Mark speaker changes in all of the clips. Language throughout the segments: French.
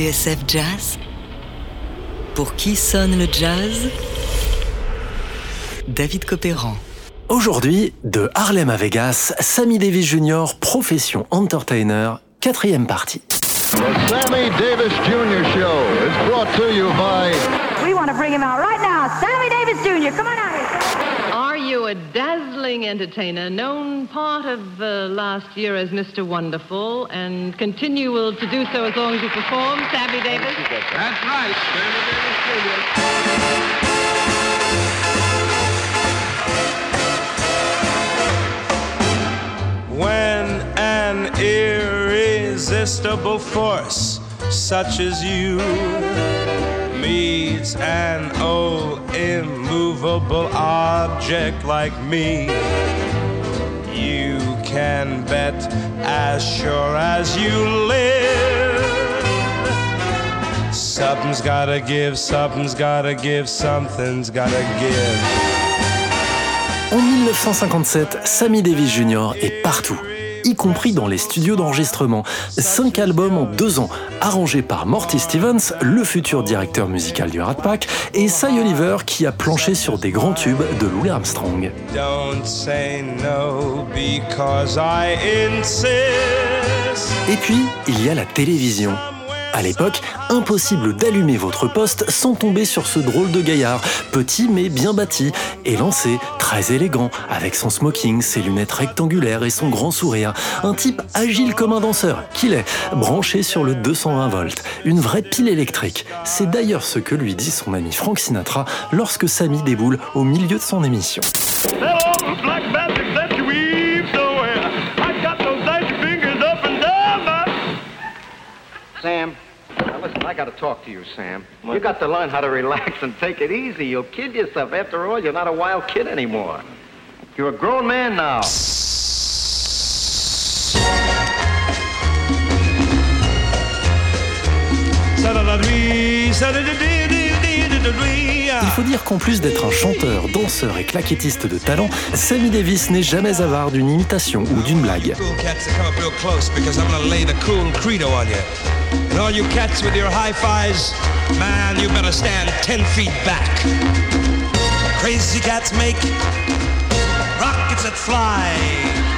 Speaker 1: TSF Jazz Pour qui sonne le jazz? David Copéran.
Speaker 2: Aujourd'hui, de Harlem à Vegas, Sammy Davis Jr., profession entertainer, quatrième partie.
Speaker 3: Sammy Davis Jr. Show is brought to you by.
Speaker 4: We want to bring him out right now. Sammy Davis Jr., come on out here.
Speaker 5: Are you a dazzling entertainer, known part of uh, last year as Mr. Wonderful, and continual to do so as long as you perform, Sammy Davis?
Speaker 3: That's right, Sammy Davis Jr.
Speaker 6: when an irresistible force such as you meets an old immovable object like me. You can bet as sure as you live. Something's gotta give something's gotta give something's gotta give.
Speaker 2: En 1957, Sammy Davis Jr. est partout, y compris dans les studios d'enregistrement. Cinq albums en deux ans, arrangés par Morty Stevens, le futur directeur musical du Rat Pack, et Cy Oliver qui a planché sur des grands tubes de Louis Armstrong.
Speaker 6: Don't say no because I insist.
Speaker 2: Et puis, il y a la télévision. À l'époque, impossible d'allumer votre poste sans tomber sur ce drôle de gaillard, petit mais bien bâti, élancé, très élégant, avec son smoking, ses lunettes rectangulaires et son grand sourire. Un type agile comme un danseur, qu'il est, branché sur le 220 volts, une vraie pile électrique. C'est d'ailleurs ce que lui dit son ami Frank Sinatra lorsque Sammy déboule au milieu de son émission.
Speaker 7: I got those dicey fingers up and down my...
Speaker 8: Sam, now listen, I gotta talk to you, Sam. You got to learn how to relax and take it easy. You'll kid yourself. After all, you're not a wild kid anymore. You're a grown man now.
Speaker 2: Il faut dire qu'en plus d'être un chanteur, danseur et claquettiste de talent, Sammy Davis n'est jamais avare d'une imitation ou d'une blague.
Speaker 6: Crazy cats make rockets that fly,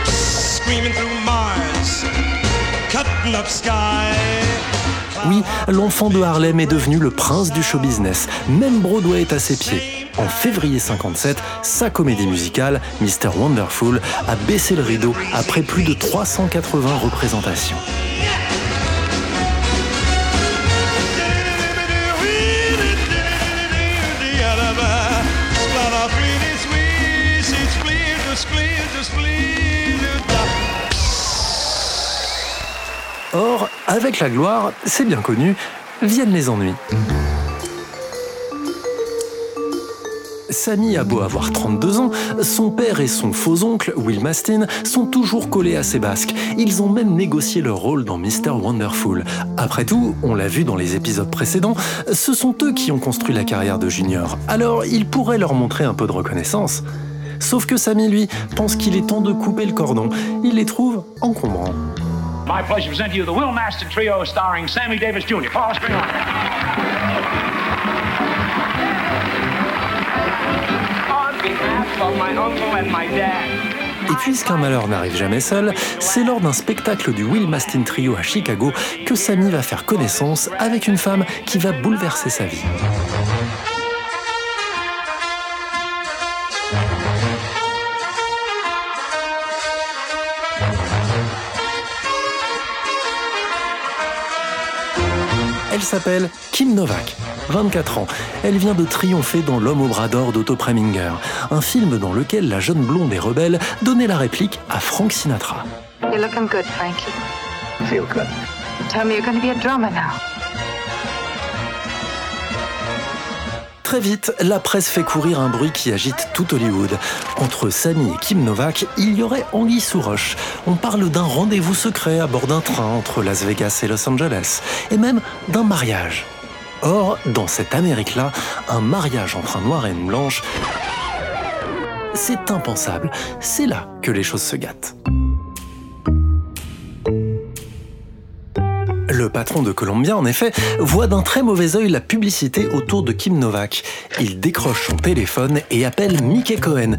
Speaker 6: screaming through Mars, cutting up.
Speaker 2: Oui, l'enfant de Harlem est devenu le prince du show business. Même Broadway est à ses pieds. En février 57, sa comédie musicale, Mr. Wonderful, a baissé le rideau après plus de 380 représentations. Avec la gloire, c'est bien connu, viennent les ennuis. Sammy a beau avoir 32 ans, son père et son faux oncle, Will Mastin, sont toujours collés à ses basques. Ils ont même négocié leur rôle dans Mr. Wonderful. Après tout, on l'a vu dans les épisodes précédents, ce sont eux qui ont construit la carrière de Junior. Alors, ils pourraient leur montrer un peu de reconnaissance. Sauf que Sammy, lui, pense qu'il est temps de couper le cordon. Il les trouve encombrants.
Speaker 9: My pleasure to present to you the Will Master Trio starring Sammy Davis Jr. Paul String
Speaker 5: On behalf of my uncle and my dad.
Speaker 2: Et puisqu'un malheur n'arrive jamais seul, c'est lors d'un spectacle du Will Mastin Trio à Chicago que Sammy va faire connaissance avec une femme qui va bouleverser sa vie. S'appelle Kim Novak, 24 ans. Elle vient de triompher dans L'homme au bras d'or d'Otto Preminger, un film dans lequel la jeune blonde et rebelle donnait la réplique à Frank Sinatra.
Speaker 4: You're looking good, Frankie.
Speaker 8: Feel good.
Speaker 4: Tell me you're going to be a drummer now.
Speaker 2: Très vite, la presse fait courir un bruit qui agite tout Hollywood. Entre Sammy et Kim Novak, il y aurait anguille sous roche. On parle d'un rendez-vous secret à bord d'un train entre Las Vegas et Los Angeles, et même d'un mariage. Or, dans cette Amérique-là, un mariage entre un noir et une blanche, c'est impensable. C'est là que les choses se gâtent. Le patron de Columbia, en effet, voit d'un très mauvais œil la publicité autour de Kim Novak. Il décroche son téléphone et appelle Mickey Cohen,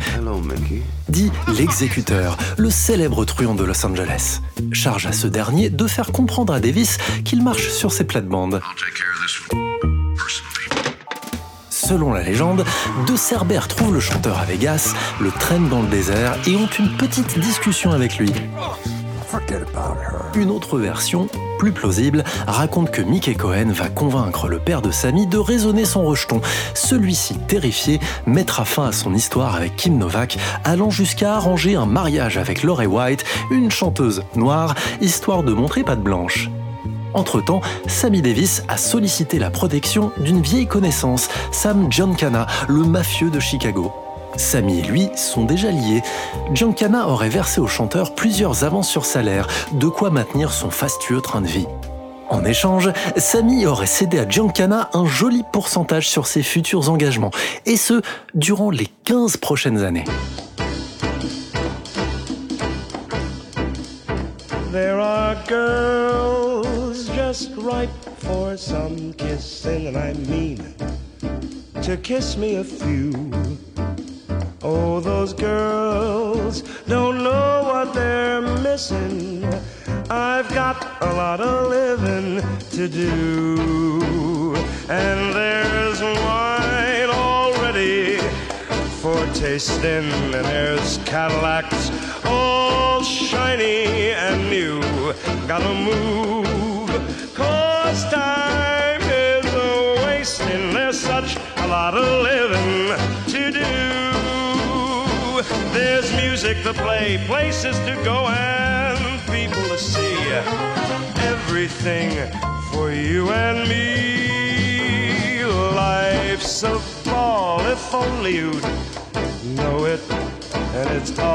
Speaker 2: dit l'exécuteur, le célèbre truand de Los Angeles. Charge à ce dernier de faire comprendre à Davis qu'il marche sur ses plates-bandes. Selon la légende, deux Cerbères trouvent le chanteur à Vegas, le traînent dans le désert et ont une petite discussion avec lui. Une autre version, plus plausible, raconte que Mickey Cohen va convaincre le père de Sammy de raisonner son rejeton. Celui-ci, terrifié, mettra fin à son histoire avec Kim Novak, allant jusqu'à arranger un mariage avec Laurie White, une chanteuse noire, histoire de montrer patte blanche. Entre-temps, Sammy Davis a sollicité la protection d'une vieille connaissance, Sam Giancana, le mafieux de Chicago. Sammy et lui sont déjà liés. Giancana aurait versé au chanteur plusieurs avances sur salaire, de quoi maintenir son fastueux train de vie. En échange, Sammy aurait cédé à Giancana un joli pourcentage sur ses futurs engagements, et ce, durant les 15 prochaines années.
Speaker 6: There are girls just ripe for some kissing, to kiss me a few. Oh, those girls don't know what they're missing. I've got a lot of living to do. And there's wine already for tasting, and there's Cadillacs all shiny and new. Gotta move, cause time is a wasting. There's such a lot of living. There's music to play, places to go, and people to see. Everything for you and me. Life's a ball, if only you'd know it. And it's all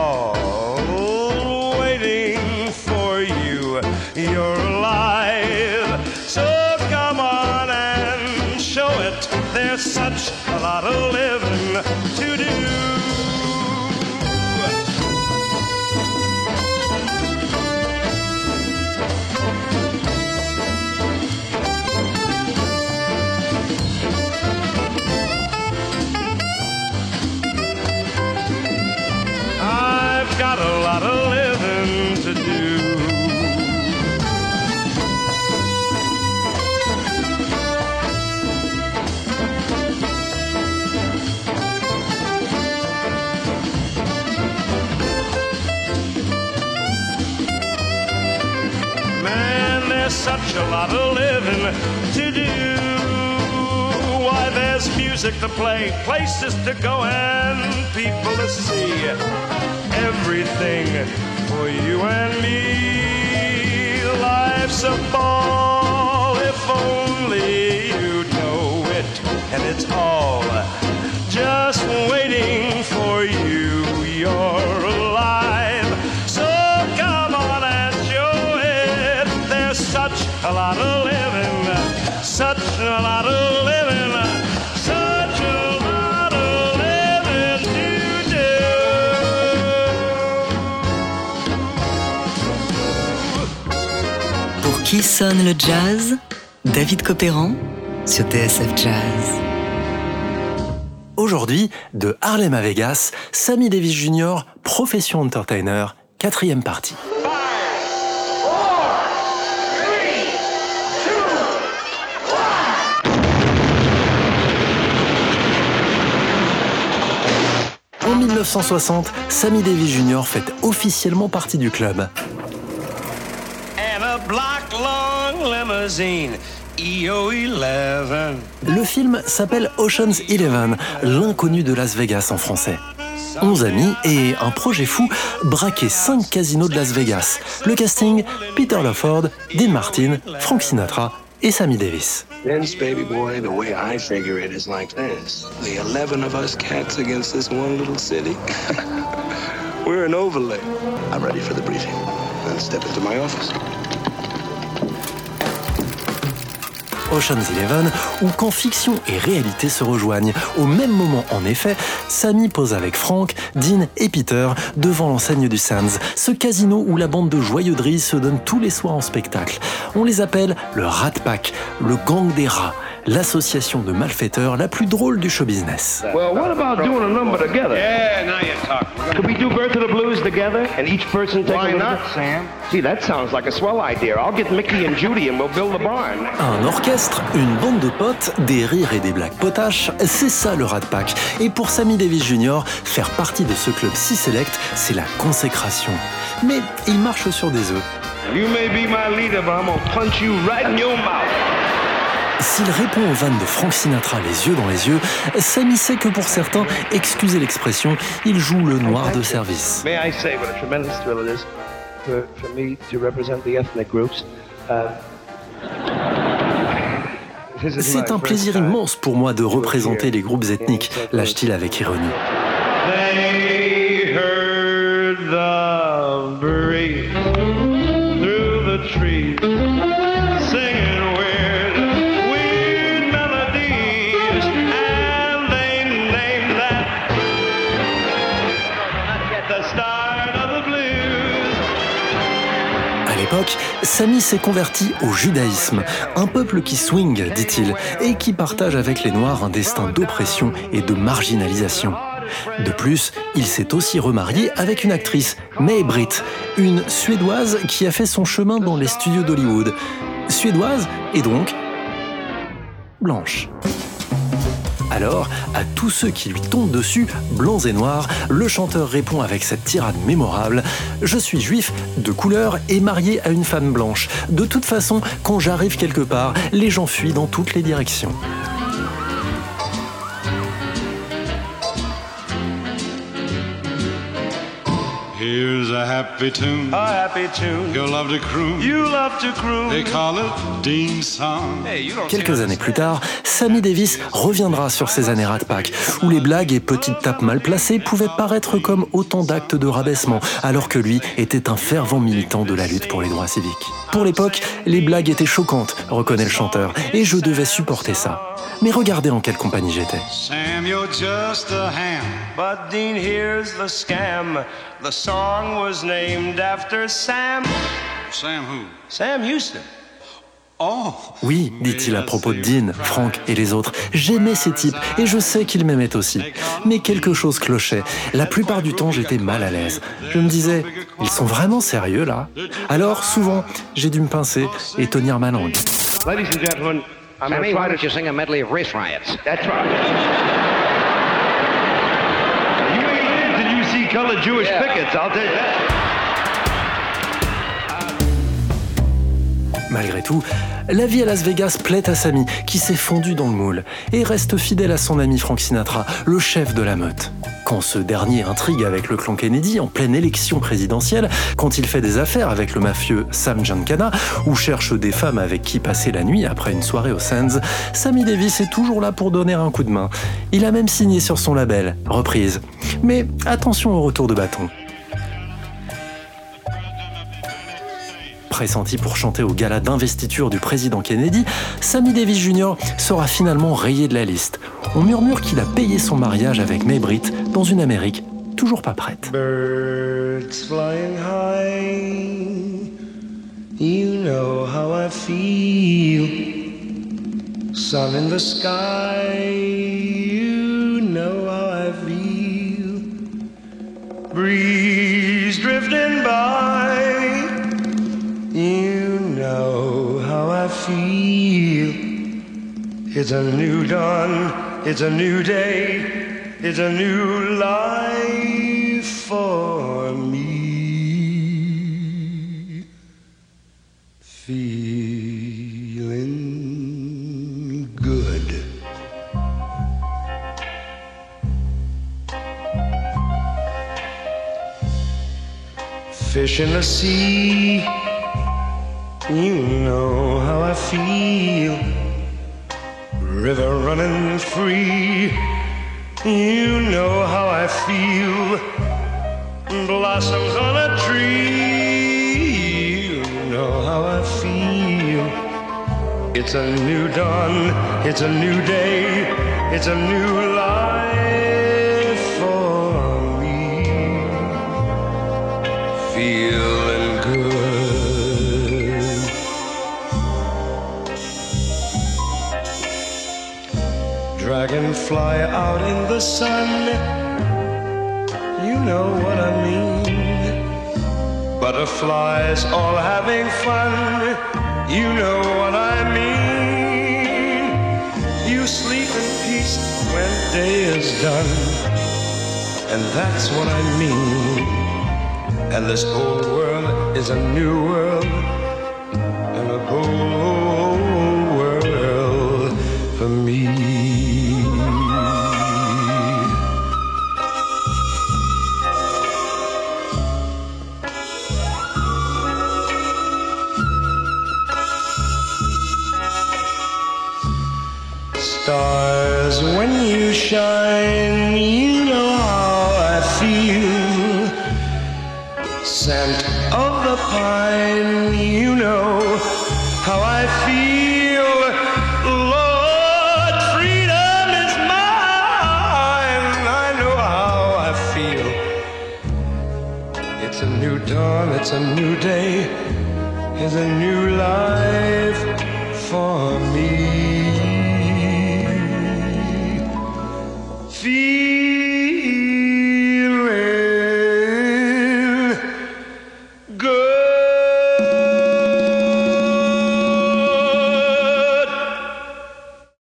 Speaker 6: lot of living to do. Why, there's music to play, places to go, and people to see. Everything for you and me. Life's a ball, if only you know it. And it's all just waiting for you. You're such a lot of living, such a lot of living to
Speaker 1: Pour qui sonne le jazz? David Copéran sur TSF Jazz.
Speaker 2: Aujourd'hui, de Harlem à Vegas, Sammy Davis Jr., profession entertainer, quatrième partie. 1960, Sammy Davis Jr. fait officiellement partie du club.
Speaker 6: EO11.
Speaker 2: Le film s'appelle Ocean's Eleven, l'inconnu de Las Vegas en français. 11 amis et un projet fou, braquer 5 casinos de Las Vegas. Le casting, Peter Lawford, Dean Martin, Frank Sinatra et Sammy Davis.
Speaker 10: Vince, baby boy, the way I figure it is like this. The 11 of us cats against this one little city. We're an overlay. I'm ready for the briefing. Then step into my office.
Speaker 2: Ocean's Eleven ou quand fiction et réalité se rejoignent. Au même moment, en effet, Sammy pose avec Frank, Dean et Peter devant l'enseigne du Sands, ce casino où la bande de joyeuderie se donne tous les soirs en spectacle. On les appelle le Rat Pack, le gang des rats l'association de malfaiteurs la plus drôle du show business.
Speaker 11: Well, what about doing a number together?
Speaker 9: Yeah, now you're talking.
Speaker 11: Could we do Birth of the Blues together? And each person take
Speaker 8: Why
Speaker 11: a
Speaker 8: not? Sam?
Speaker 11: See, that sounds like a swell idea. I'll get Mickey and Judy and we'll build a barn.
Speaker 2: Un orchestre, une bande de potes, des rires et des blagues potaches, c'est ça le Rat Pack. Et pour Sammy Davis Jr., faire partie de ce club si select, c'est la consécration. Mais il marche sur des œufs.
Speaker 11: You may be my leader, but I'm gonna punch you right in your mouth.
Speaker 2: S'il répond aux vannes de Frank Sinatra les yeux dans les yeux, Sammy sait que pour certains, excusez l'expression, il joue le noir de service.
Speaker 11: May I say what a tremendous thrill it is for, for me to represent the ethnic groups? Uh,
Speaker 2: C'est un plaisir immense pour moi de représenter les groupes ethniques, lâche-t-il avec ironie.
Speaker 6: They heard the breeze through the trees,
Speaker 2: Sammy s'est converti au judaïsme, un peuple qui swing, dit-il, et qui partage avec les Noirs un destin d'oppression et de marginalisation. De plus, il s'est aussi remarié avec une actrice, May Britt, une Suédoise qui a fait son chemin dans les studios d'Hollywood. Suédoise et donc blanche. Alors, à tous ceux qui lui tombent dessus, blancs et noirs, le chanteur répond avec cette tirade mémorable Je suis juif, de couleur et marié à une femme blanche. De toute façon, quand j'arrive quelque part, les gens fuient dans toutes les directions.
Speaker 12: Here's a happy tune.
Speaker 6: A happy tune.
Speaker 12: You'll love to croon.
Speaker 6: You love to croon.
Speaker 12: They call it Dean Song.
Speaker 6: Hey, you don't
Speaker 2: Quelques années plus tard, Sammy Davis reviendra sur ces années Rat Pack, où les blagues et petites tapes mal placées pouvaient paraître comme autant d'actes de rabaissement, alors que lui était un fervent militant de la lutte pour les droits civiques. Pour l'époque, les blagues étaient choquantes, reconnaît le chanteur, et je devais supporter ça. Mais regardez en quelle compagnie j'étais.
Speaker 12: Sam, you're just a ham.
Speaker 6: But Dean, here's the scam. The song was named after Sam.
Speaker 12: Sam who?
Speaker 6: Sam Houston.
Speaker 12: Oh.
Speaker 2: Oui, dit-il à propos de Dean, Frank et les autres, j'aimais ces types et je sais qu'ils m'aimaient aussi. Mais quelque chose clochait. La plupart du temps, j'étais mal à l'aise. Je me disais, ils sont vraiment sérieux là? Alors, souvent, j'ai dû me pincer et tenir ma langue.
Speaker 11: Ladies and gentlemen, I'm
Speaker 8: why
Speaker 11: to
Speaker 8: don't you sing a medley of race riots?
Speaker 11: That's right. You ain't lived till you see colored Jewish pickets, I'll tell you that.
Speaker 2: Malgré tout, la vie à Las Vegas plaît à Sammy, qui s'est fondu dans le moule, et reste fidèle à son ami Frank Sinatra, le chef de la meute. Quand ce dernier intrigue avec le clan Kennedy en pleine élection présidentielle, quand il fait des affaires avec le mafieux Sam Giancana, ou cherche des femmes avec qui passer la nuit après une soirée au Sands, Sammy Davis est toujours là pour donner un coup de main. Il a même signé sur son label, Reprise. Mais attention au retour de bâton. Pressenti pour chanter au gala d'investiture du président Kennedy, Sammy Davis Jr. sera finalement rayé de la liste. On murmure qu'il a payé son mariage avec May Britt dans une Amérique toujours pas prête.
Speaker 6: Birds flying high, you know how I feel. Sun in the sky, you know how I feel. Breeze drifting by, you know how I feel. It's a new dawn, it's a new day, it's a new life for me. Feeling good. Fish in the sea, you know how I feel. River running free, you know how I feel. Blossoms on a tree, you know how I feel. It's a new dawn, it's a new day, it's a new Dragonfly out in the sun, you know what I mean. Butterflies all having fun, you know what I mean. You sleep in peace when day is done, and that's what I mean. And this old world is a new world, it's a